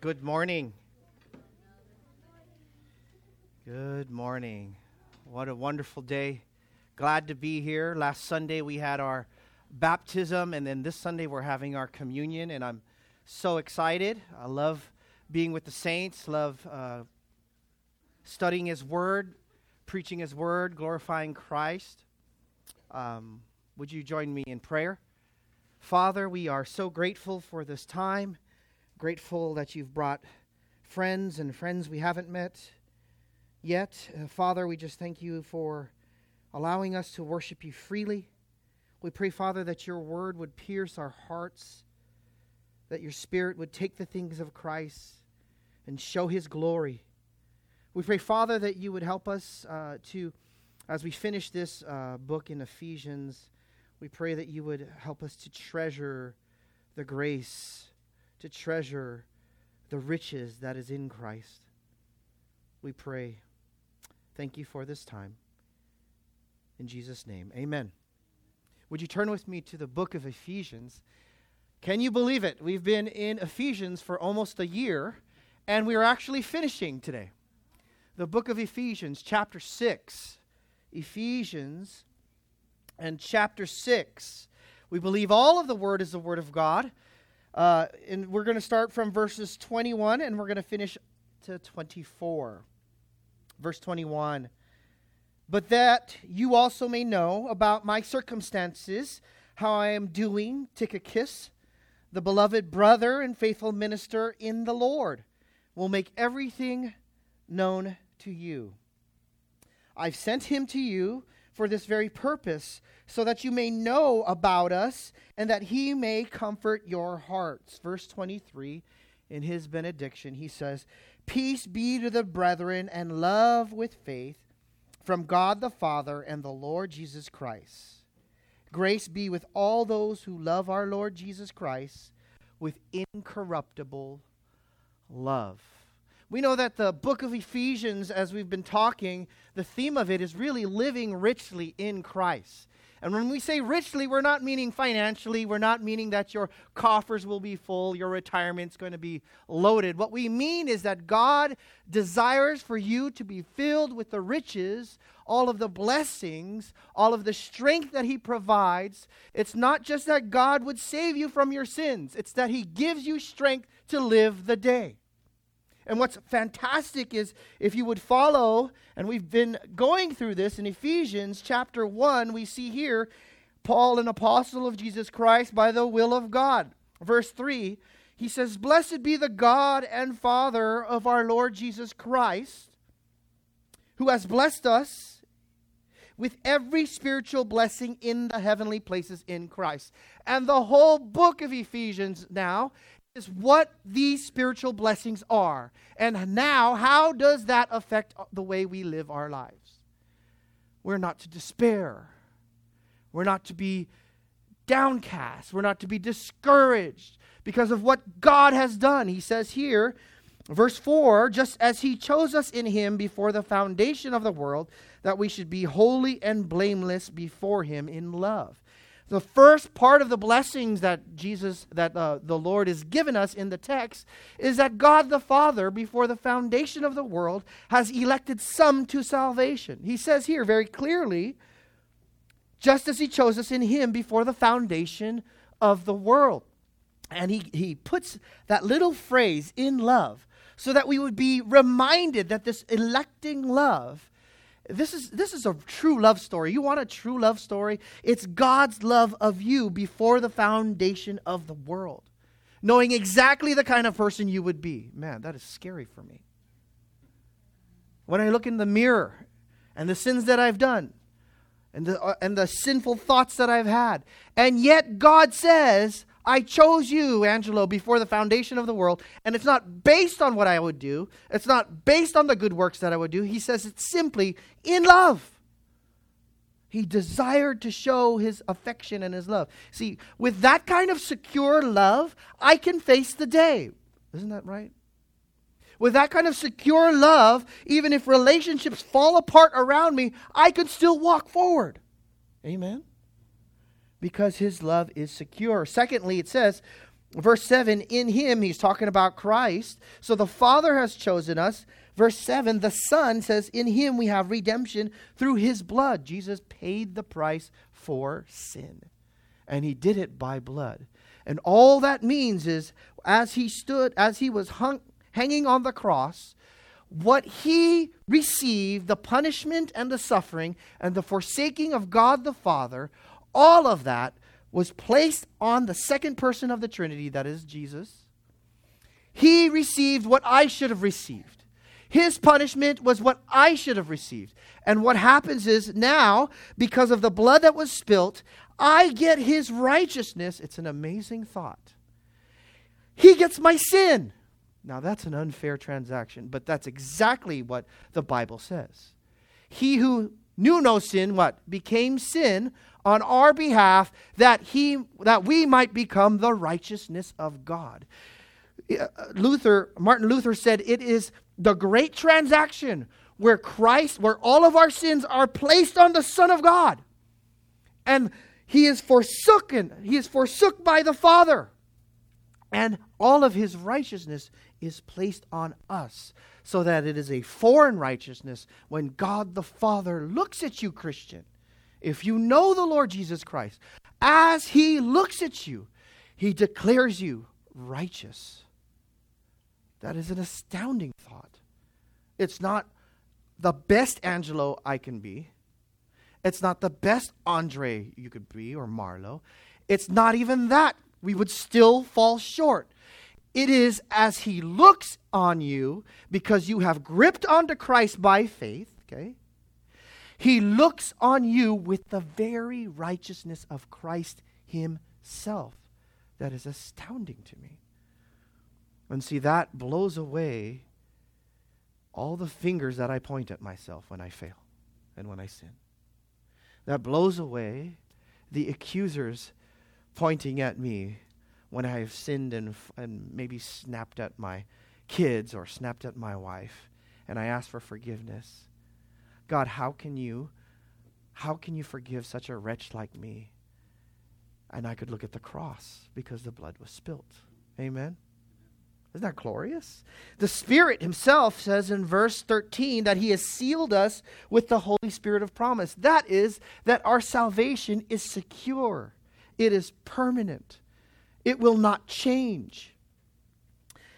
Good morning. Good morning. What a wonderful day. Glad to be here. Last Sunday we had our baptism, and then this Sunday we're having our communion, and I'm so excited. I love being with the saints, love uh, studying His Word, preaching His Word, glorifying Christ. Um, would you join me in prayer? Father, we are so grateful for this time, grateful that you've brought friends and friends we haven't met yet. Uh, Father, we just thank you for allowing us to worship you freely. We pray, Father, that your word would pierce our hearts, that your spirit would take the things of Christ and show his glory. We pray, Father, that you would help us uh, to, as we finish this uh, book in Ephesians, we pray that you would help us to treasure the grace, to treasure the riches that is in Christ. We pray. Thank you for this time. In Jesus' name, amen. Would you turn with me to the book of Ephesians? Can you believe it? We've been in Ephesians for almost a year, and we are actually finishing today. The book of Ephesians, chapter 6. Ephesians and chapter 6. We believe all of the word is the word of God. Uh, and we're going to start from verses 21 and we're going to finish to 24. Verse 21 But that you also may know about my circumstances, how I am doing, Tychicus, the beloved brother and faithful minister in the Lord, will make everything known to you. I've sent him to you for this very purpose, so that you may know about us and that he may comfort your hearts. Verse 23, in his benediction, he says, Peace be to the brethren and love with faith from God the Father and the Lord Jesus Christ. Grace be with all those who love our Lord Jesus Christ with incorruptible love. We know that the book of Ephesians, as we've been talking, the theme of it is really living richly in Christ. And when we say richly, we're not meaning financially. We're not meaning that your coffers will be full, your retirement's going to be loaded. What we mean is that God desires for you to be filled with the riches, all of the blessings, all of the strength that He provides. It's not just that God would save you from your sins, it's that He gives you strength to live the day. And what's fantastic is if you would follow, and we've been going through this in Ephesians chapter 1, we see here Paul, an apostle of Jesus Christ by the will of God. Verse 3, he says, Blessed be the God and Father of our Lord Jesus Christ, who has blessed us with every spiritual blessing in the heavenly places in Christ. And the whole book of Ephesians now is what these spiritual blessings are. And now, how does that affect the way we live our lives? We're not to despair. We're not to be downcast. We're not to be discouraged because of what God has done. He says here, verse 4 just as He chose us in Him before the foundation of the world, that we should be holy and blameless before Him in love. The first part of the blessings that Jesus, that uh, the Lord has given us in the text, is that God the Father, before the foundation of the world, has elected some to salvation. He says here very clearly, just as He chose us in Him before the foundation of the world. And He, he puts that little phrase in love so that we would be reminded that this electing love this is, this is a true love story. You want a true love story? It's God's love of you before the foundation of the world. Knowing exactly the kind of person you would be. Man, that is scary for me. When I look in the mirror and the sins that I've done and the, uh, and the sinful thoughts that I've had, and yet God says, I chose you, Angelo, before the foundation of the world, and it's not based on what I would do. It's not based on the good works that I would do. He says it's simply in love. He desired to show his affection and his love. See, with that kind of secure love, I can face the day. Isn't that right? With that kind of secure love, even if relationships fall apart around me, I can still walk forward. Amen? Because his love is secure. Secondly, it says, Verse 7 In him, he's talking about Christ. So the Father has chosen us. Verse 7 The Son says, In him we have redemption through his blood. Jesus paid the price for sin, and he did it by blood. And all that means is, as he stood, as he was hung, hanging on the cross, what he received, the punishment and the suffering and the forsaking of God the Father, all of that was placed on the second person of the Trinity, that is Jesus. He received what I should have received. His punishment was what I should have received. And what happens is now, because of the blood that was spilt, I get his righteousness. It's an amazing thought. He gets my sin. Now, that's an unfair transaction, but that's exactly what the Bible says. He who knew no sin, what? Became sin on our behalf that he that we might become the righteousness of God. Uh, Luther, Martin Luther said it is the great transaction where Christ, where all of our sins are placed on the Son of God. And he is forsaken, he is forsook by the Father. And all of his righteousness is placed on us, so that it is a foreign righteousness when God the Father looks at you, Christian if you know the Lord Jesus Christ, as he looks at you, he declares you righteous. That is an astounding thought. It's not the best Angelo I can be. It's not the best Andre you could be or Marlo. It's not even that. We would still fall short. It is as he looks on you because you have gripped onto Christ by faith, okay? He looks on you with the very righteousness of Christ Himself. That is astounding to me. And see, that blows away all the fingers that I point at myself when I fail and when I sin. That blows away the accusers pointing at me when I have sinned and, and maybe snapped at my kids or snapped at my wife and I ask for forgiveness. God, how can you how can you forgive such a wretch like me? And I could look at the cross because the blood was spilt. Amen. Isn't that glorious? The Spirit Himself says in verse 13 that He has sealed us with the Holy Spirit of promise. That is, that our salvation is secure, it is permanent, it will not change.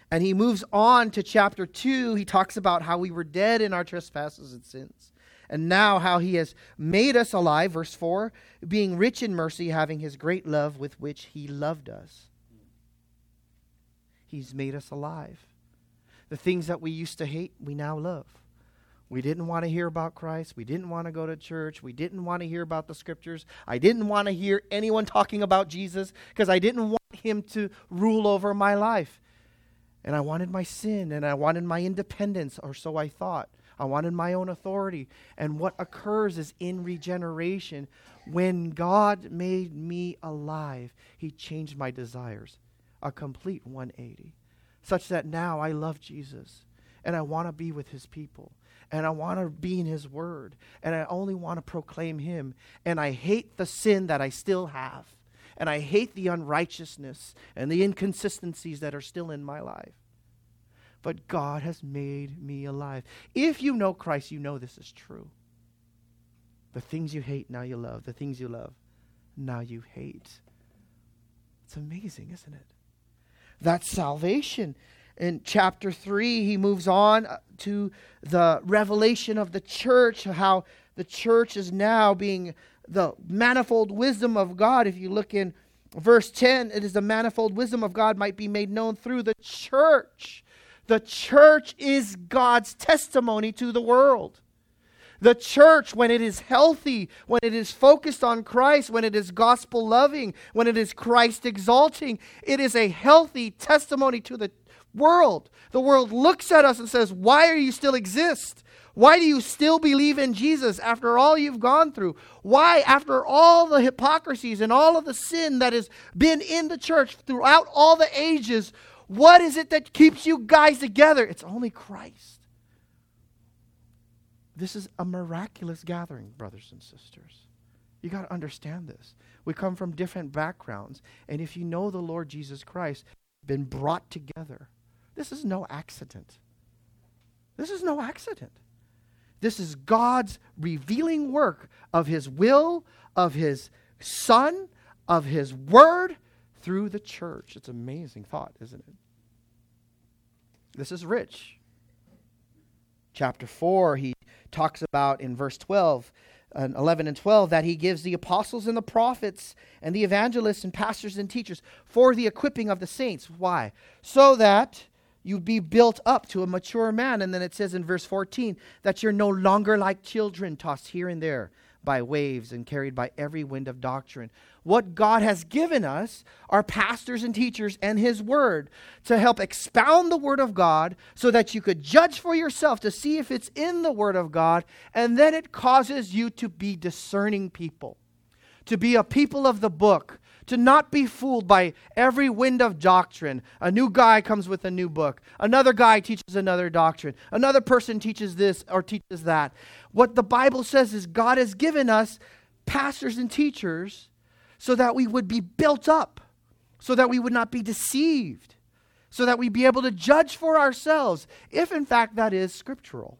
And He moves on to chapter 2. He talks about how we were dead in our trespasses and sins and now how he has made us alive, verse 4, being rich in mercy, having his great love with which he loved us. He's made us alive. The things that we used to hate, we now love. We didn't want to hear about Christ. We didn't want to go to church. We didn't want to hear about the scriptures. I didn't want to hear anyone talking about Jesus because I didn't want him to rule over my life. And I wanted my sin and I wanted my independence, or so I thought. I wanted my own authority. And what occurs is in regeneration, when God made me alive, He changed my desires. A complete 180. Such that now I love Jesus and I want to be with His people and I want to be in His Word and I only want to proclaim Him. And I hate the sin that I still have. And I hate the unrighteousness and the inconsistencies that are still in my life but God has made me alive. If you know Christ, you know this is true. The things you hate, now you love. The things you love, now you hate. It's amazing, isn't it? That's salvation. In chapter 3, he moves on uh, to the revelation of the church, how the church is now being the manifold wisdom of God. If you look in verse 10, it is the manifold wisdom of God might be made known through the church. The church is God's testimony to the world. The church, when it is healthy, when it is focused on Christ, when it is gospel loving, when it is Christ exalting, it is a healthy testimony to the world. The world looks at us and says, Why are you still exist? Why do you still believe in Jesus after all you've gone through? Why, after all the hypocrisies and all of the sin that has been in the church throughout all the ages, what is it that keeps you guys together? It's only Christ. This is a miraculous gathering, brothers and sisters. You got to understand this. We come from different backgrounds. And if you know the Lord Jesus Christ, been brought together, this is no accident. This is no accident. This is God's revealing work of His will, of His Son, of His Word through the church. It's an amazing thought, isn't it? This is rich. Chapter 4, he talks about in verse 12 and 11 and 12 that he gives the apostles and the prophets and the evangelists and pastors and teachers for the equipping of the saints. Why? So that you be built up to a mature man. And then it says in verse 14 that you're no longer like children tossed here and there by waves and carried by every wind of doctrine. What God has given us are pastors and teachers and His Word to help expound the Word of God so that you could judge for yourself to see if it's in the Word of God, and then it causes you to be discerning people, to be a people of the book, to not be fooled by every wind of doctrine. A new guy comes with a new book. Another guy teaches another doctrine. Another person teaches this or teaches that. What the Bible says is God has given us pastors and teachers so that we would be built up, so that we would not be deceived, so that we be able to judge for ourselves, if in fact that is scriptural.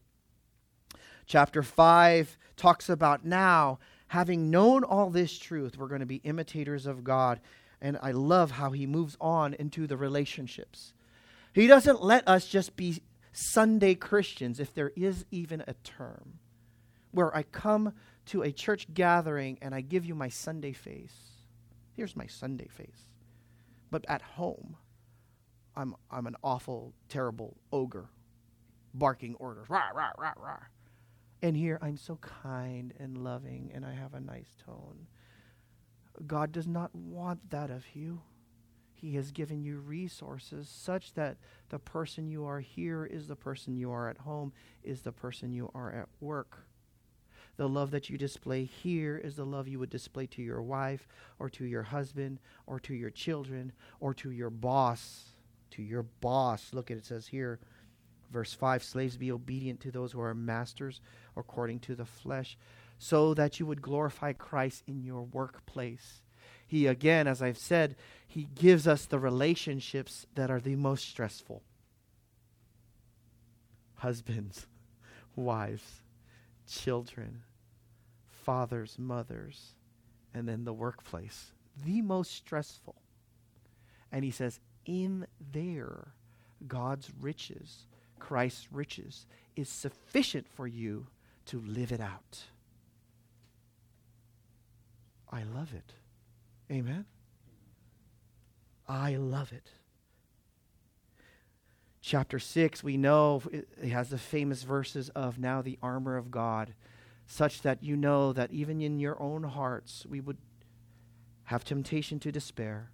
Chapter 5 talks about now having known all this truth, we're going to be imitators of God. And I love how he moves on into the relationships. He doesn't let us just be Sunday Christians, if there is even a term, where I come to a church gathering and I give you my Sunday face. Here's my Sunday face. But at home, I'm, I'm an awful, terrible ogre barking orders. Rah, rah, rah, rah. And here I'm so kind and loving and I have a nice tone. God does not want that of you. He has given you resources such that the person you are here is the person you are at home, is the person you are at work. The love that you display here is the love you would display to your wife or to your husband or to your children or to your boss. To your boss. Look at it says here, verse 5 Slaves, be obedient to those who are masters according to the flesh, so that you would glorify Christ in your workplace. He, again, as I've said, he gives us the relationships that are the most stressful husbands, wives, children, fathers, mothers, and then the workplace. The most stressful. And he says, in there, God's riches, Christ's riches, is sufficient for you to live it out. I love it. Amen. I love it. Chapter 6, we know it has the famous verses of now the armor of God, such that you know that even in your own hearts we would have temptation to despair,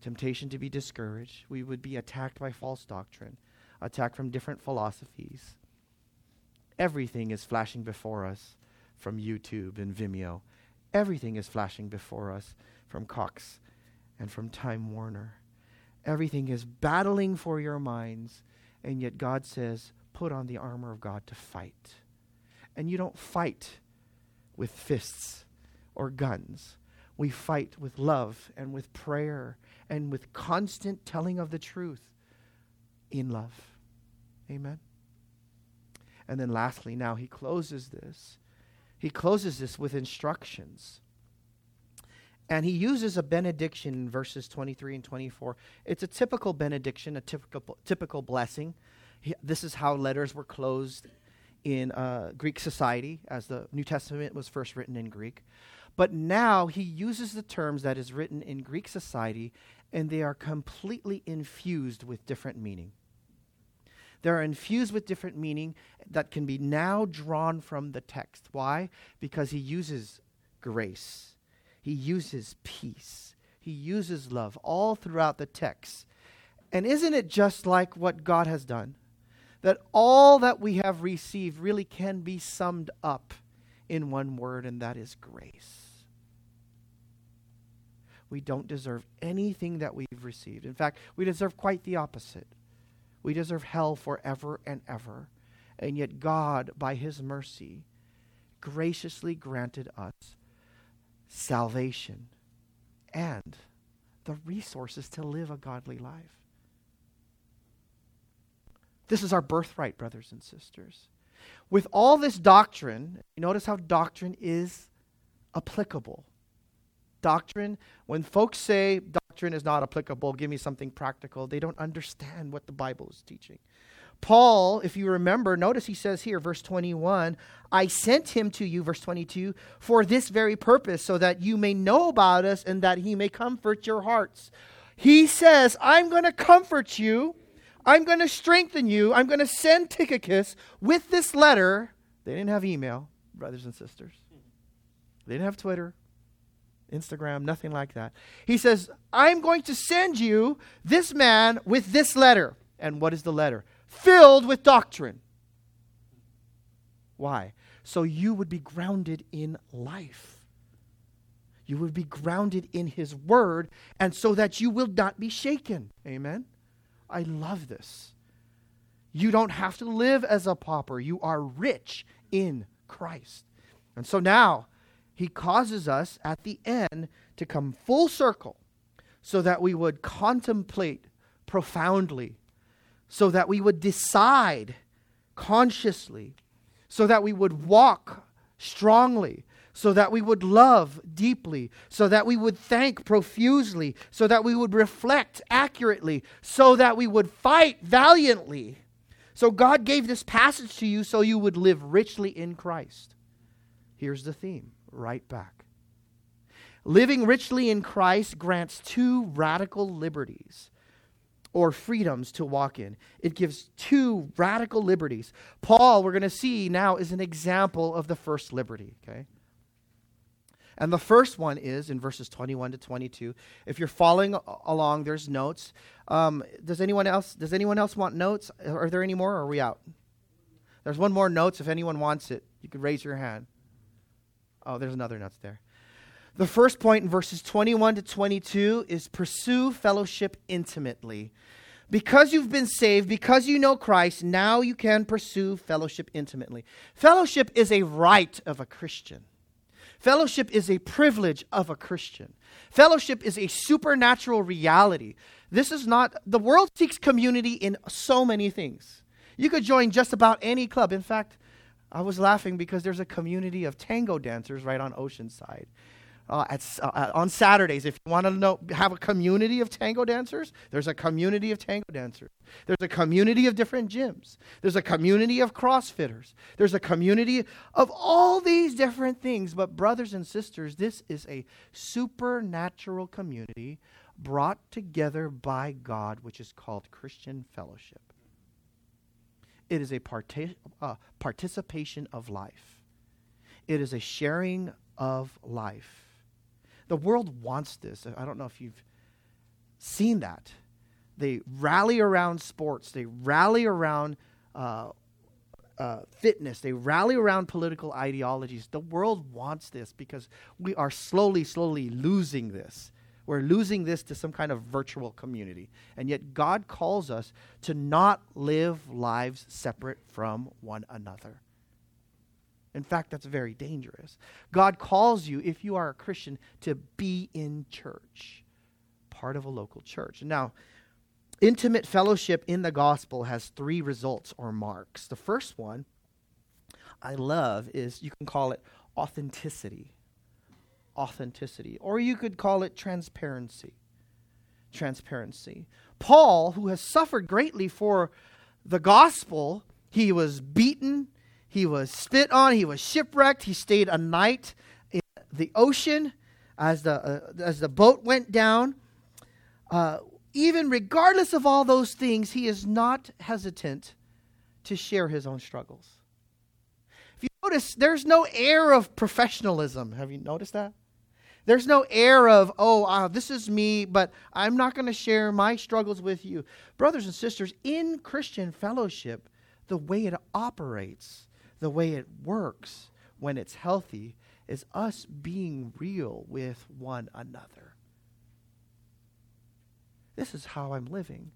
temptation to be discouraged. We would be attacked by false doctrine, attacked from different philosophies. Everything is flashing before us from YouTube and Vimeo. Everything is flashing before us from Cox and from Time Warner. Everything is battling for your minds, and yet God says, put on the armor of God to fight. And you don't fight with fists or guns. We fight with love and with prayer and with constant telling of the truth in love. Amen. And then lastly, now he closes this. He closes this with instructions. And he uses a benediction in verses 23 and 24. It's a typical benediction, a typical, typical blessing. He, this is how letters were closed in uh, Greek society, as the New Testament was first written in Greek. But now he uses the terms that is written in Greek society, and they are completely infused with different meaning. They're infused with different meaning that can be now drawn from the text. Why? Because he uses grace, he uses peace, he uses love all throughout the text. And isn't it just like what God has done? That all that we have received really can be summed up in one word, and that is grace. We don't deserve anything that we've received. In fact, we deserve quite the opposite. We deserve hell forever and ever. And yet, God, by His mercy, graciously granted us salvation, and the resources to live a godly life. This is our birthright, brothers and sisters. With all this doctrine, notice how doctrine is applicable. Doctrine, when folks say doctrine is not applicable, give me something practical, they don't understand what the Bible is teaching. Paul, if you remember, notice he says here, verse 21, I sent him to you, verse 22, for this very purpose, so that you may know about us and that he may comfort your hearts. He says, I'm going to comfort you. I'm going to strengthen you. I'm going to send Tychicus with this letter. They didn't have email, brothers and sisters. They didn't have Twitter, Instagram, nothing like that. He says, I'm going to send you this man with this letter. And what is the letter? filled with doctrine. Why? So you would be grounded in life. You would be grounded in His Word, and so that you will not be shaken. Amen? I love this. You don't have to live as a pauper, you are rich in Christ. And so now, He causes us at the end to come full circle so that we would contemplate profoundly so that we would decide consciously, so that we would walk strongly, so that we would love deeply, so that we would thank profusely, so that we would reflect accurately, so that we would fight valiantly. So God gave this passage to you so you would live richly in Christ. Here's the theme right back. Living richly in Christ grants two radical liberties or freedoms to walk in. It gives two radical liberties. Paul, we're going to see now, is an example of the first liberty, okay? And the first one is in verses 21 to 22. If you're following along, there's notes. Um, does anyone else does anyone else want notes? Are there any more or are we out? There's one more notes if anyone wants it. You could raise your hand. Oh, there's another notes there. The first point in verses 21 to 22 is pursue fellowship intimately. Because you've been saved, because you know Christ, now you can pursue fellowship intimately. Fellowship is a right of a Christian. Fellowship is a privilege of a Christian. Fellowship is a supernatural reality. This is not, the world seeks community in so many things. You could join just about any club. In fact, I was laughing because there's a community of tango dancers right on Oceanside uh, at, uh, on Saturdays. If you want to know, have a community of tango dancers, there's a community of tango dancers. There's a community of different gyms. There's a community of CrossFitters. There's a community of all these different things. But, brothers and sisters, this is a supernatural community brought together by God, which is called Christian fellowship. It is a parti- uh, participation of life. It is a sharing of life. The world wants this. I don't know if you've seen that. They rally around sports, they rally around uh, uh, fitness, they rally around political ideologies. The world wants this because we are slowly, slowly losing this. We're losing this to some kind of virtual community. And yet, God calls us to not live lives separate from one another. In fact, that's very dangerous. God calls you, if you are a Christian, to be in church, part of a local church. Now, intimate fellowship in the gospel has three results or marks. The first one I love is you can call it authenticity. Authenticity. Or you could call it transparency. Transparency. Paul, who has suffered greatly for the gospel, he was beaten, he was spit on. He was shipwrecked. He stayed a night in the ocean as the, uh, as the boat went down. Uh, even regardless of all those things, he is not hesitant to share his own struggles. If you notice, there's no air of professionalism. Have you noticed that? There's no air of, oh, uh, this is me, but I'm not going to share my struggles with you. Brothers and sisters, in Christian fellowship, the way it operates the way it works when it's healthy is us being real with one another. This is how I'm living.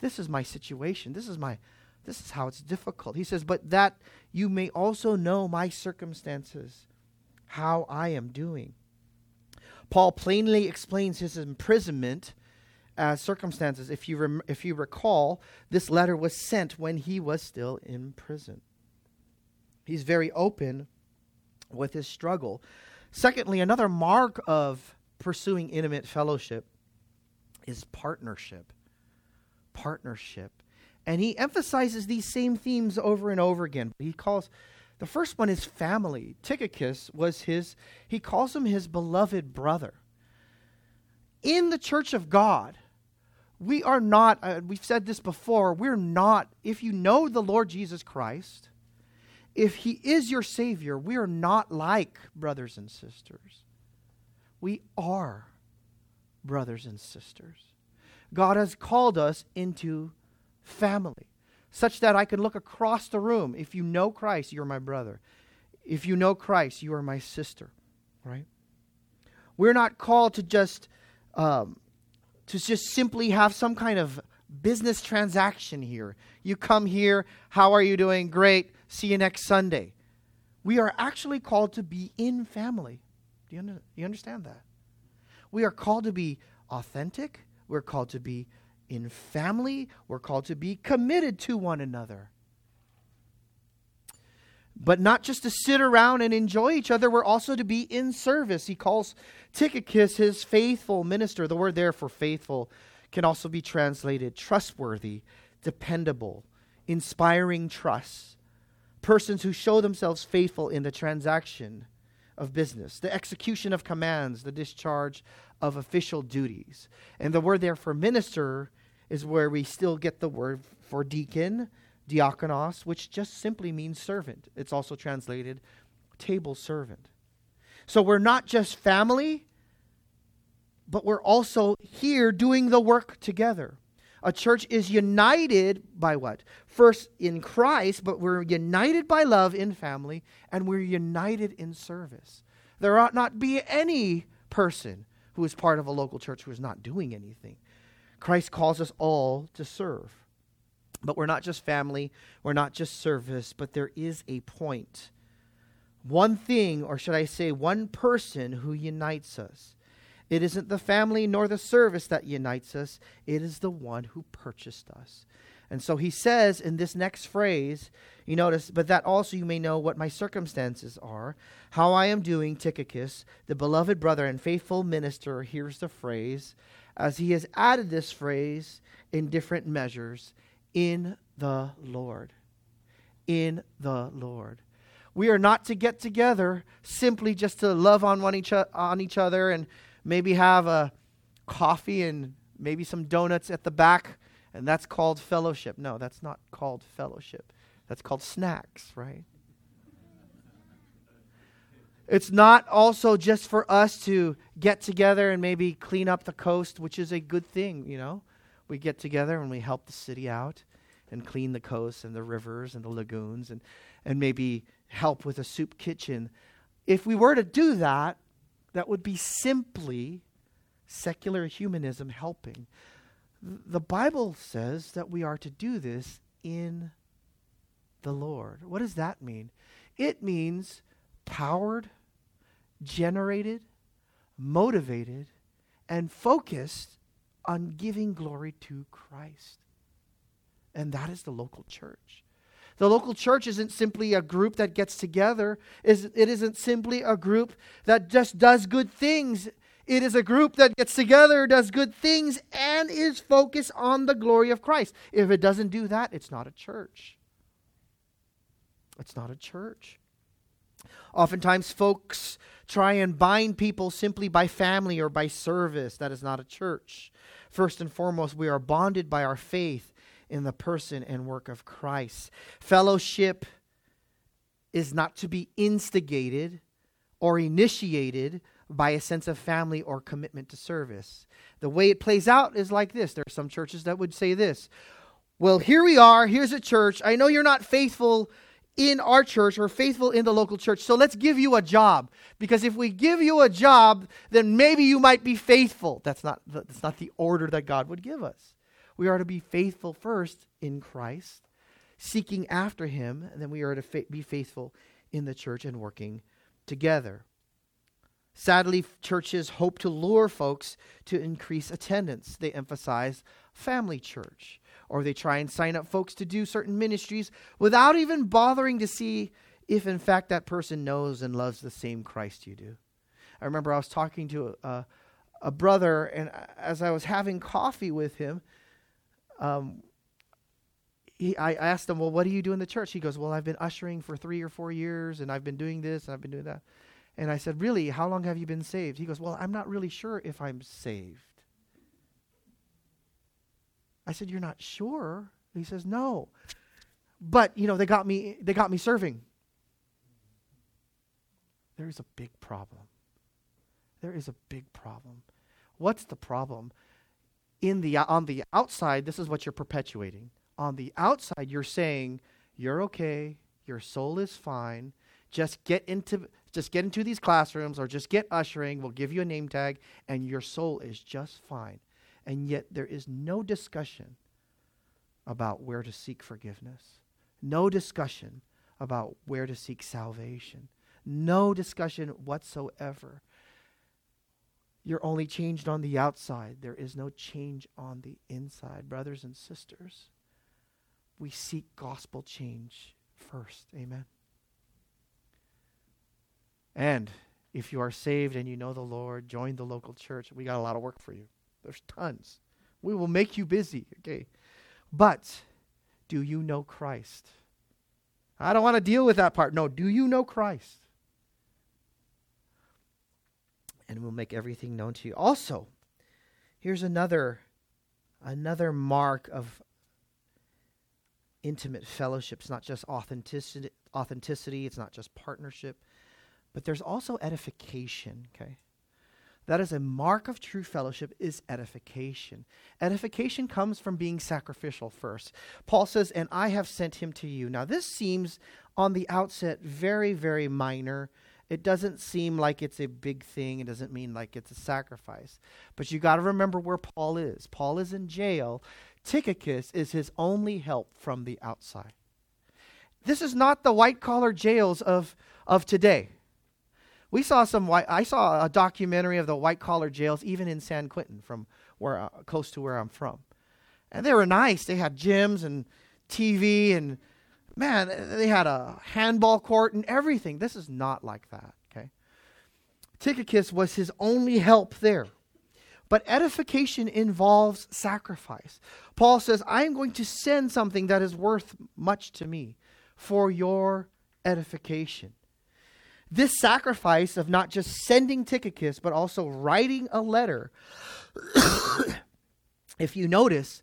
This is my situation. This is my this is how it's difficult. He says, "But that you may also know my circumstances, how I am doing." Paul plainly explains his imprisonment as circumstances. If you, rem- if you recall, this letter was sent when he was still in prison. He's very open with his struggle. Secondly, another mark of pursuing intimate fellowship is partnership. Partnership. And he emphasizes these same themes over and over again. He calls the first one is family. Tychicus was his, he calls him his beloved brother. In the church of God, we are not, uh, we've said this before, we're not, if you know the Lord Jesus Christ, if he is your Savior, we are not like brothers and sisters. We are brothers and sisters. God has called us into family such that I can look across the room. If you know Christ, you're my brother. If you know Christ, you are my sister, right? We're not called to just um, to just simply have some kind of business transaction here. You come here, how are you doing? Great. See you next Sunday. We are actually called to be in family. Do you, under, you understand that? We are called to be authentic. We're called to be in family. We're called to be committed to one another. But not just to sit around and enjoy each other, we're also to be in service. He calls Tychicus his faithful minister. The word there for faithful can also be translated trustworthy, dependable, inspiring trust. Persons who show themselves faithful in the transaction of business, the execution of commands, the discharge of official duties. And the word there for minister is where we still get the word for deacon, diakonos, which just simply means servant. It's also translated table servant. So we're not just family, but we're also here doing the work together. A church is united by what? First in Christ, but we're united by love in family, and we're united in service. There ought not be any person who is part of a local church who is not doing anything. Christ calls us all to serve. But we're not just family, we're not just service, but there is a point. One thing, or should I say, one person who unites us. It isn't the family nor the service that unites us, it is the one who purchased us. And so he says in this next phrase, you notice, but that also you may know what my circumstances are, how I am doing, Tychicus, the beloved brother and faithful minister. Here's the phrase, as he has added this phrase in different measures in the Lord. In the Lord. We are not to get together simply just to love on one each, on each other and maybe have a coffee and maybe some donuts at the back, and that's called fellowship. No, that's not called fellowship. That's called snacks, right? It's not also just for us to get together and maybe clean up the coast, which is a good thing, you know. We get together and we help the city out and clean the coast and the rivers and the lagoons and, and maybe help with a soup kitchen. If we were to do that, that would be simply secular humanism helping. The Bible says that we are to do this in the Lord. What does that mean? It means powered, generated, motivated, and focused on giving glory to Christ. And that is the local church. The local church isn't simply a group that gets together. It isn't simply a group that just does good things. It is a group that gets together, does good things, and is focused on the glory of Christ. If it doesn't do that, it's not a church. It's not a church. Oftentimes, folks try and bind people simply by family or by service. That is not a church. First and foremost, we are bonded by our faith in the person and work of Christ. Fellowship is not to be instigated or initiated by a sense of family or commitment to service. The way it plays out is like this. There are some churches that would say this Well, here we are. Here's a church. I know you're not faithful in our church or faithful in the local church. So let's give you a job. Because if we give you a job, then maybe you might be faithful. That's not, that's not the order that God would give us. We are to be faithful first in Christ, seeking after Him, and then we are to fa- be faithful in the church and working together. Sadly, churches hope to lure folks to increase attendance. They emphasize family church, or they try and sign up folks to do certain ministries without even bothering to see if, in fact, that person knows and loves the same Christ you do. I remember I was talking to a, a brother, and as I was having coffee with him, um, he, I asked him, Well, what do you do in the church? He goes, Well, I've been ushering for three or four years, and I've been doing this, and I've been doing that. And I said, Really? How long have you been saved? He goes, Well, I'm not really sure if I'm saved. I said, You're not sure? He says, No. But, you know, they got me they got me serving. There is a big problem. There is a big problem. What's the problem? In the on the outside, this is what you're perpetuating. On the outside, you're saying, You're okay, your soul is fine. Just get into just get into these classrooms or just get ushering. We'll give you a name tag, and your soul is just fine. And yet, there is no discussion about where to seek forgiveness, no discussion about where to seek salvation, no discussion whatsoever. You're only changed on the outside. There is no change on the inside. Brothers and sisters, we seek gospel change first. Amen. And if you are saved and you know the Lord, join the local church. We got a lot of work for you. There's tons. We will make you busy, okay? But do you know Christ? I don't want to deal with that part. No, do you know Christ? And we'll make everything known to you. Also, here's another another mark of intimate fellowship. It's not just authenticity, authenticity, it's not just partnership, but there's also edification, okay? That is a mark of true fellowship is edification. Edification comes from being sacrificial first. Paul says, "And I have sent him to you." Now this seems on the outset very very minor. It doesn't seem like it's a big thing. It doesn't mean like it's a sacrifice. But you got to remember where Paul is. Paul is in jail. Tychicus is his only help from the outside. This is not the white collar jails of, of today. We saw some white, I saw a documentary of the white collar jails even in San Quentin from where uh, close to where I'm from. And they were nice. They had gyms and TV and man, they had a handball court and everything. This is not like that, okay? Tychicus was his only help there. But edification involves sacrifice. Paul says, I am going to send something that is worth much to me for your edification. This sacrifice of not just sending Tychicus, but also writing a letter. if you notice,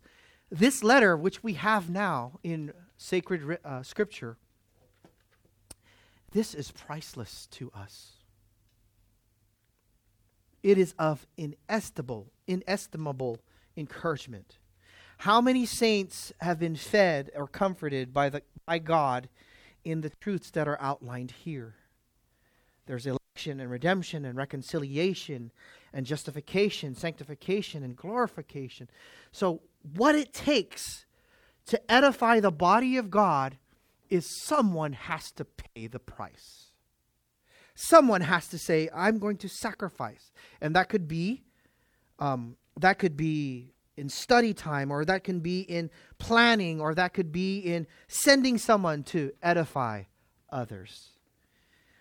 this letter, which we have now in sacred uh, scripture, this is priceless to us. It is of inestimable, inestimable encouragement. How many saints have been fed or comforted by, the, by God in the truths that are outlined here? There's election and redemption and reconciliation and justification, sanctification and glorification. So, what it takes to edify the body of God is someone has to pay the price. Someone has to say, I'm going to sacrifice. And that could be um, that could be in study time, or that can be in planning, or that could be in sending someone to edify others.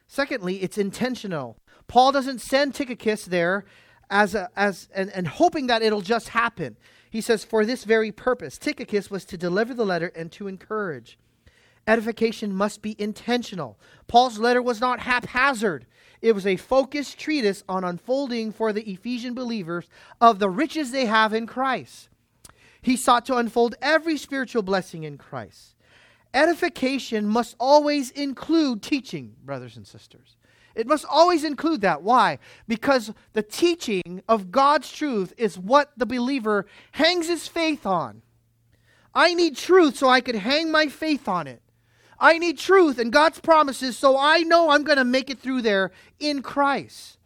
Secondly, it's intentional. Paul doesn't send Tychicus there as a, as and, and hoping that it'll just happen. He says, For this very purpose, Tychicus was to deliver the letter and to encourage. Edification must be intentional. Paul's letter was not haphazard. It was a focused treatise on unfolding for the Ephesian believers of the riches they have in Christ. He sought to unfold every spiritual blessing in Christ. Edification must always include teaching, brothers and sisters. It must always include that. Why? Because the teaching of God's truth is what the believer hangs his faith on. I need truth so I could hang my faith on it. I need truth and God's promises so I know I'm going to make it through there in Christ.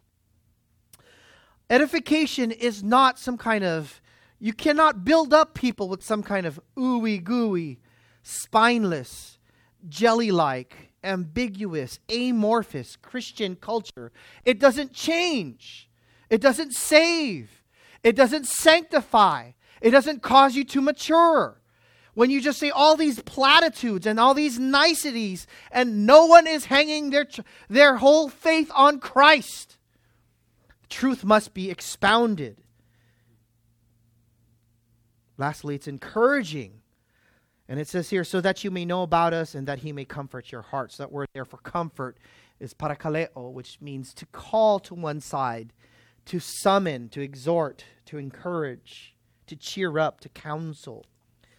Edification is not some kind of, you cannot build up people with some kind of ooey gooey spineless, jelly like ambiguous, amorphous Christian culture. It doesn't change, it doesn't save, it doesn't sanctify, it doesn't cause you to mature. When you just say all these platitudes and all these niceties, and no one is hanging their, their whole faith on Christ, truth must be expounded. Lastly, it's encouraging and it says here, so that you may know about us and that he may comfort your hearts. That word there for comfort is parakaleo, which means to call to one side, to summon, to exhort, to encourage, to cheer up, to counsel.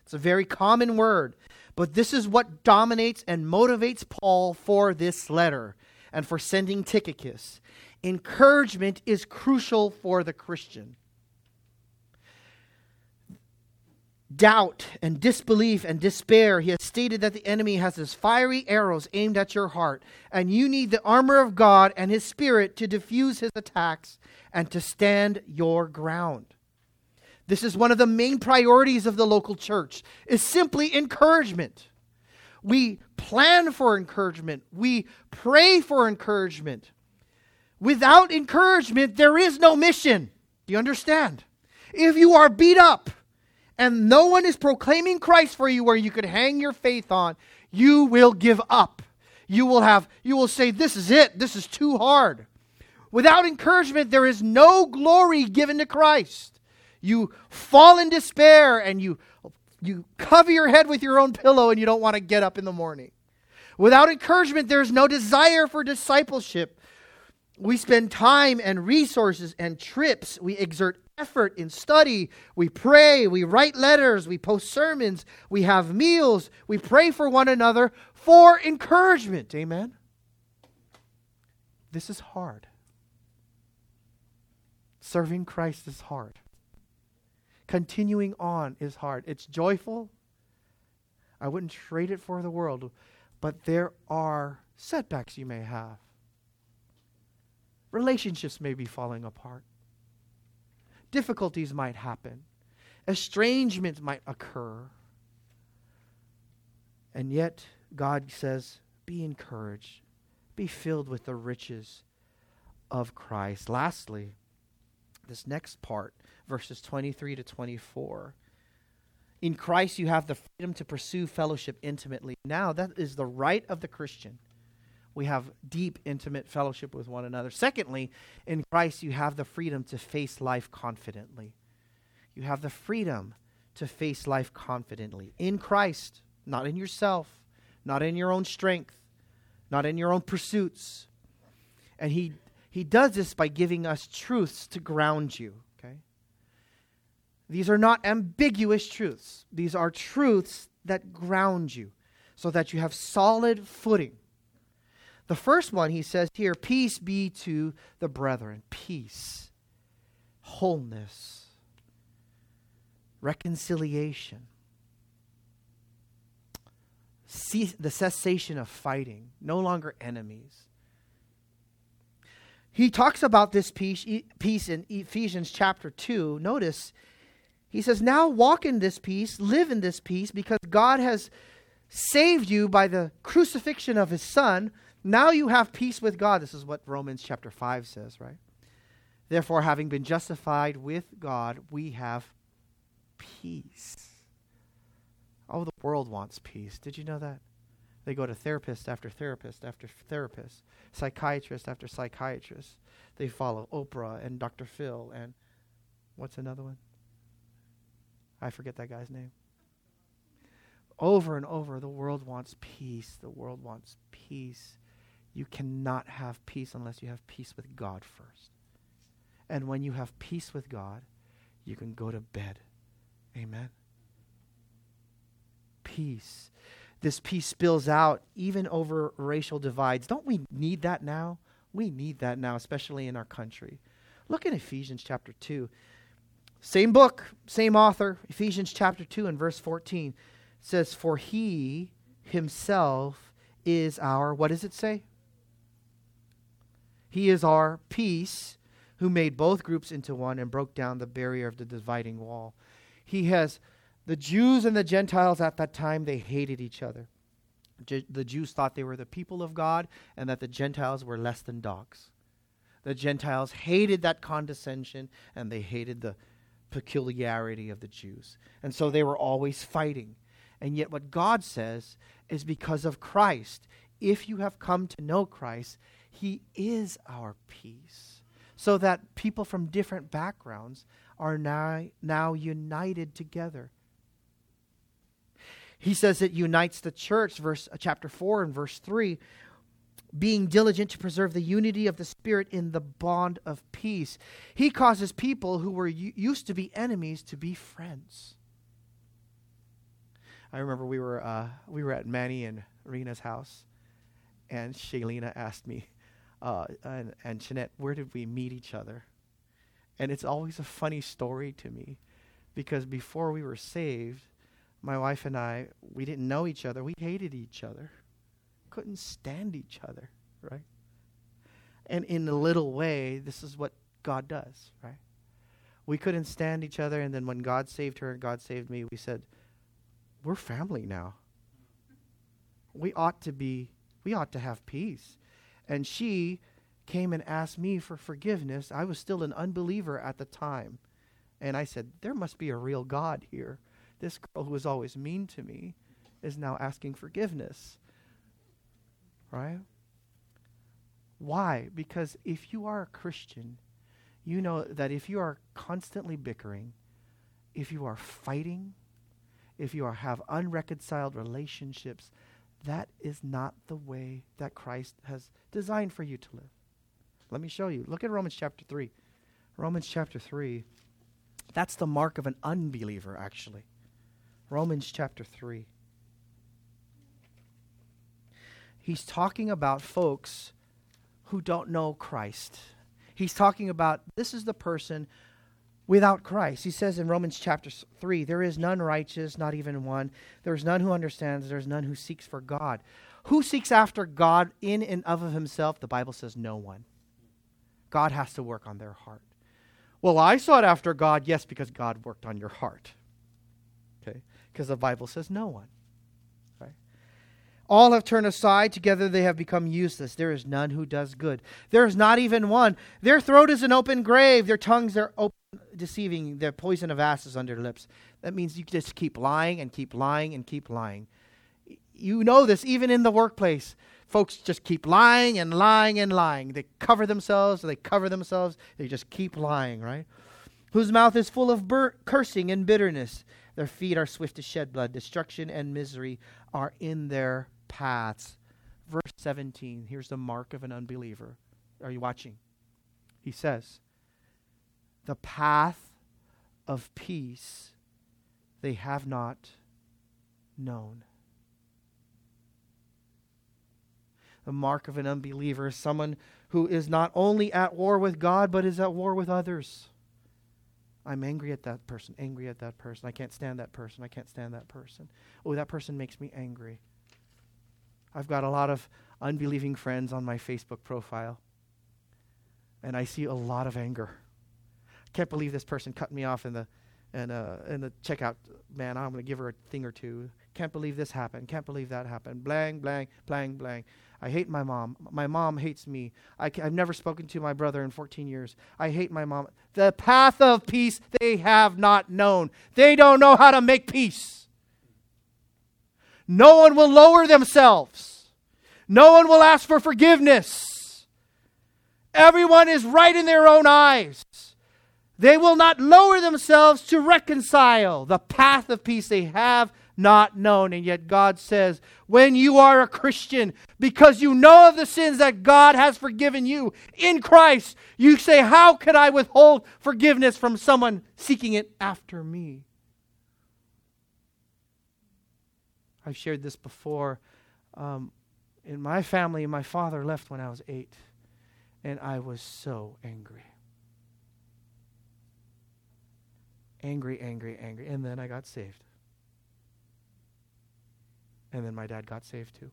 It's a very common word, but this is what dominates and motivates Paul for this letter and for sending Tychicus. Encouragement is crucial for the Christian. Doubt and disbelief and despair, he has stated that the enemy has his fiery arrows aimed at your heart, and you need the armor of God and his spirit to diffuse his attacks and to stand your ground. This is one of the main priorities of the local church is simply encouragement. We plan for encouragement. We pray for encouragement. Without encouragement, there is no mission. Do you understand? If you are beat up, and no one is proclaiming Christ for you where you could hang your faith on, you will give up. You will have you will say this is it. This is too hard. Without encouragement there is no glory given to Christ. You fall in despair and you you cover your head with your own pillow and you don't want to get up in the morning. Without encouragement there is no desire for discipleship. We spend time and resources and trips. We exert effort in study. We pray, we write letters, we post sermons, we have meals, we pray for one another for encouragement. Amen? This is hard. Serving Christ is hard. Continuing on is hard. It's joyful. I wouldn't trade it for the world, but there are setbacks you may have. Relationships may be falling apart difficulties might happen, estrangement might occur. And yet, God says, be encouraged, be filled with the riches of Christ. Lastly, this next part, verses 23 to 24. In Christ, you have the freedom to pursue fellowship intimately. Now, that is the right of the Christian we have deep, intimate fellowship with one another. Secondly, in Christ, you have the freedom to face life confidently. You have the freedom to face life confidently. In Christ, not in yourself, not in your own strength, not in your own pursuits. And he, he does this by giving us truths to ground you. Okay? These are not ambiguous truths, these are truths that ground you so that you have solid footing the first one, he says here, peace be to the brethren. Peace, wholeness, reconciliation, the cessation of fighting, no longer enemies. He talks about this peace, peace in Ephesians chapter 2. Notice, he says, Now walk in this peace, live in this peace, because God has saved you by the crucifixion of his Son now you have peace with God. This is what Romans chapter 5 says, right? Therefore, having been justified with God, we have peace. Oh, the world wants peace. Did you know that? They go to therapist after therapist after therapist, psychiatrist after psychiatrist. They follow Oprah and Dr. Phil and what's another one? I forget that guy's name. Over and over, the world wants peace. The world wants peace. You cannot have peace unless you have peace with God first. And when you have peace with God, you can go to bed. Amen. Peace. This peace spills out even over racial divides. Don't we need that now? We need that now, especially in our country. Look at Ephesians chapter 2. Same book, same author, Ephesians chapter 2 and verse 14 says, For he himself is our, what does it say? He is our peace, who made both groups into one and broke down the barrier of the dividing wall. He has, the Jews and the Gentiles at that time, they hated each other. the Jews thought they were the people of God and that the Gentiles were less than dogs. The Gentiles hated that condescension and they hated the peculiarity of the Jews. And so they were always fighting. And yet, what God says is because of Christ, if you have come to know Christ, He is our peace. So that people from different backgrounds are now, now united together. He says it unites the church, verse uh, chapter 4 and verse 3, being diligent to preserve the unity of the Spirit in the bond of peace. He causes people who were used to be enemies to be friends. I remember we were uh, we were at Manny and Rena's house, and Shaylina asked me, uh, and, and Jeanette, where did we meet each other? And it's always a funny story to me, because before we were saved, my wife and I, we didn't know each other. We hated each other, couldn't stand each other, right? And in a little way, this is what God does, right? We couldn't stand each other, and then when God saved her and God saved me, we said, We're family now. We ought to be, we ought to have peace. And she came and asked me for forgiveness. I was still an unbeliever at the time. And I said, There must be a real God here this girl who was always mean to me is now asking forgiveness. Right? Why? Because if you are a Christian, you know that if you are constantly bickering, if you are fighting, if you are, have unreconciled relationships, that is not the way that Christ has designed for you to live. Let me show you. Look at Romans chapter 3. Romans chapter 3. That's the mark of an unbeliever, actually. Romans chapter 3. He's talking about folks who don't know Christ. He's talking about this is the person without Christ. He says in Romans chapter 3 there is none righteous, not even one. There is none who understands, there is none who seeks for God. Who seeks after God in and of himself? The Bible says no one. God has to work on their heart. Well, I sought after God, yes, because God worked on your heart. Okay? Because the Bible says no one. Right? All have turned aside, together they have become useless. There is none who does good. There is not even one. Their throat is an open grave, their tongues are open, deceiving, their poison of asps under their lips. That means you just keep lying and keep lying and keep lying. You know this even in the workplace. Folks just keep lying and lying and lying. They cover themselves, they cover themselves, they just keep lying, right? Whose mouth is full of bur- cursing and bitterness. Their feet are swift to shed blood. Destruction and misery are in their paths. Verse 17. Here's the mark of an unbeliever. Are you watching? He says, The path of peace they have not known. The mark of an unbeliever is someone who is not only at war with God, but is at war with others. I'm angry at that person, angry at that person. I can't stand that person. I can't stand that person. Oh, that person makes me angry. I've got a lot of unbelieving friends on my Facebook profile, and I see a lot of anger. Can't believe this person cut me off in the in, uh, in the checkout. Man, I'm going to give her a thing or two. Can't believe this happened. Can't believe that happened. Blang, blang, blang, blang. I hate my mom. My mom hates me. I have never spoken to my brother in 14 years. I hate my mom. The path of peace they have not known. They don't know how to make peace. No one will lower themselves. No one will ask for forgiveness. Everyone is right in their own eyes. They will not lower themselves to reconcile. The path of peace they have not known. And yet God says, when you are a Christian, because you know of the sins that God has forgiven you in Christ, you say, How can I withhold forgiveness from someone seeking it after me? I've shared this before. Um, in my family, my father left when I was eight, and I was so angry. Angry, angry, angry. And then I got saved. And then my dad got saved too.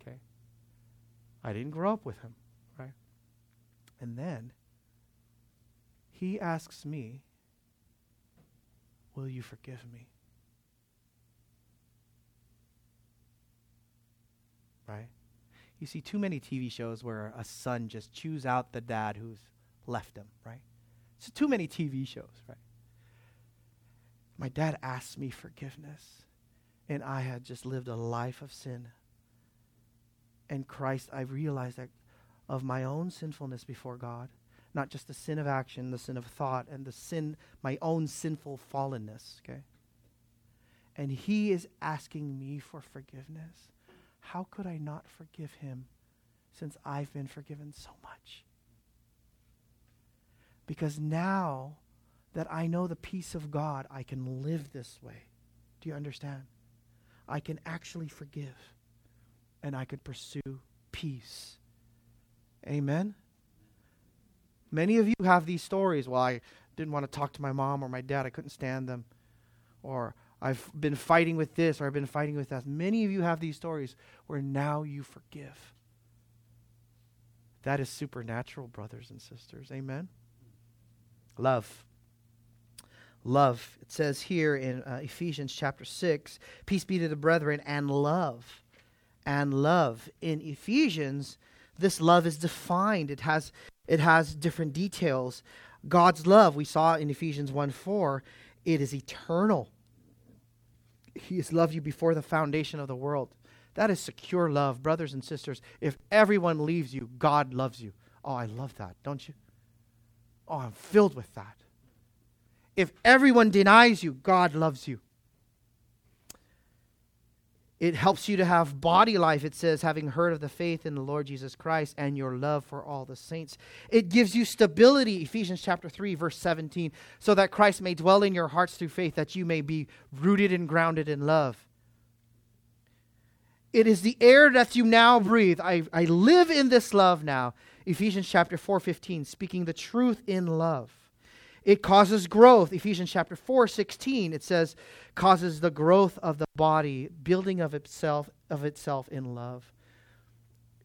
Okay? I didn't grow up with him, right? And then he asks me, Will you forgive me? right? You see too many TV shows where a son just chews out the dad who's left him, right? It's too many TV shows, right? My dad asked me forgiveness, and I had just lived a life of sin. And Christ, I realized that of my own sinfulness before God, not just the sin of action, the sin of thought, and the sin, my own sinful fallenness, okay? And He is asking me for forgiveness. How could I not forgive Him since I've been forgiven so much? Because now that I know the peace of God, I can live this way. Do you understand? I can actually forgive and I can pursue peace. Amen? Many of you have these stories. Well, I didn't want to talk to my mom or my dad, I couldn't stand them. Or I've been fighting with this or I've been fighting with that. Many of you have these stories where now you forgive. That is supernatural, brothers and sisters. Amen? Love. Love. It says here in uh, Ephesians chapter 6 Peace be to the brethren and love. And love. In Ephesians, this love is defined, it has, it has different details. God's love, we saw in Ephesians 1 4, it is eternal. He has loved you before the foundation of the world. That is secure love, brothers and sisters. If everyone leaves you, God loves you. Oh, I love that, don't you? Oh, I'm filled with that. If everyone denies you, God loves you. It helps you to have body life, it says, having heard of the faith in the Lord Jesus Christ and your love for all the saints. It gives you stability, Ephesians chapter 3, verse 17, so that Christ may dwell in your hearts through faith, that you may be rooted and grounded in love. It is the air that you now breathe. I, I live in this love now. Ephesians chapter 4, 15, speaking the truth in love. It causes growth. Ephesians chapter 4, 16, it says, causes the growth of the body, building of itself of itself in love.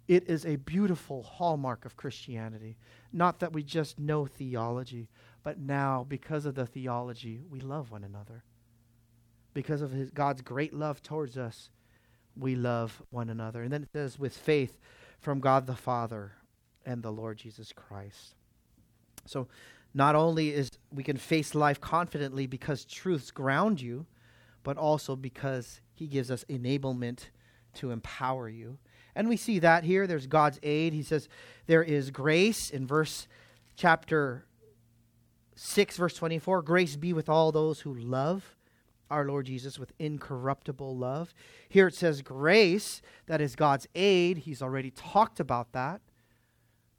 It is a beautiful hallmark of Christianity. Not that we just know theology, but now, because of the theology, we love one another. Because of his, God's great love towards us, we love one another. And then it says, with faith from God the Father and the Lord Jesus Christ. So, not only is we can face life confidently because truths ground you, but also because he gives us enablement to empower you. And we see that here. There's God's aid. He says there is grace in verse chapter 6, verse 24. Grace be with all those who love our Lord Jesus with incorruptible love. Here it says grace, that is God's aid. He's already talked about that.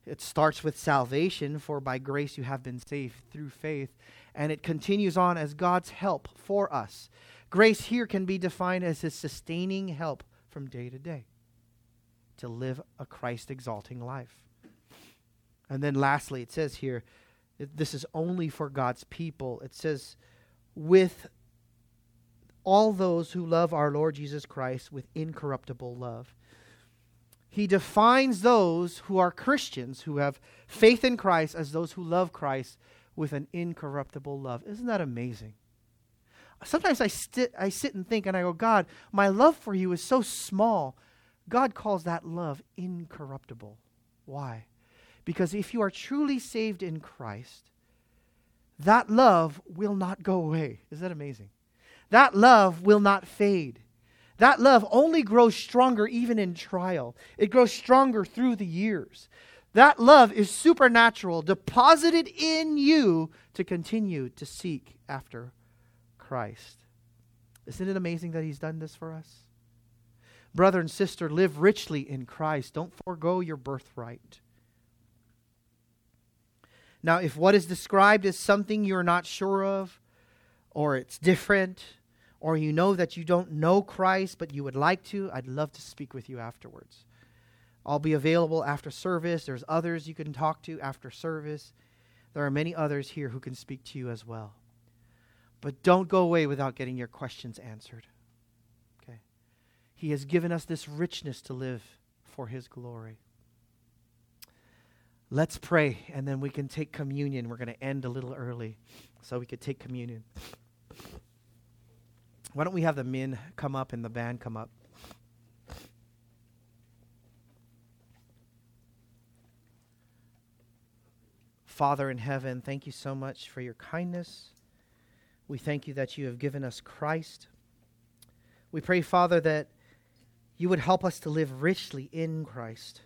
It starts with salvation, for by grace you have been saved through faith. And it continues on as God's help for us. Grace here can be defined as his sustaining help from day to day to live a Christ exalting life. And then lastly, it says here, this is only for God's people. It says, with all those who love our Lord Jesus Christ with incorruptible love he defines those who are Christians, who have faith in Christ, as those who love Christ with an incorruptible love. Isn't that amazing? Sometimes I, st- I sit and think and I go, God, my love for you is so small. God calls that love incorruptible. Why? Because if you are truly saved in Christ, that love will not go away. Is that amazing? That love will not fade. That love only grows stronger even in trial, it grows stronger through the years. That love is supernatural, deposited in you to continue to seek after Christ. Isn't it amazing that He's done this for us? Brother and sister, live richly in Christ. Don't forego your birthright. Now, if what is described is something you're not sure of, or it's different, or you know that you don't know Christ but you would like to, I'd love to speak with you afterwards. I'll be available after service. There's others you can talk to after service. There are many others here who can speak to you as well. But don't go away without getting your questions answered. Okay? He has given us this richness to live for his glory. Let's pray and then we can take communion. We're going to end a little early so we could take communion. Why don't we have the men come up and the band come up? Father in heaven, thank you so much for your kindness. We thank you that you have given us Christ. We pray, Father, that you would help us to live richly in Christ,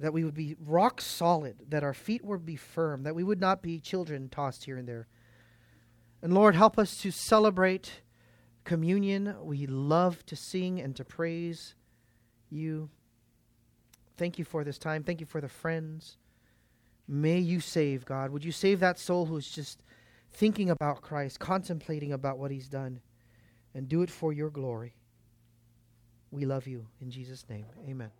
that we would be rock solid, that our feet would be firm, that we would not be children tossed here and there. And Lord, help us to celebrate communion. We love to sing and to praise you. Thank you for this time. Thank you for the friends. May you save, God. Would you save that soul who's just thinking about Christ, contemplating about what he's done, and do it for your glory. We love you. In Jesus' name, amen.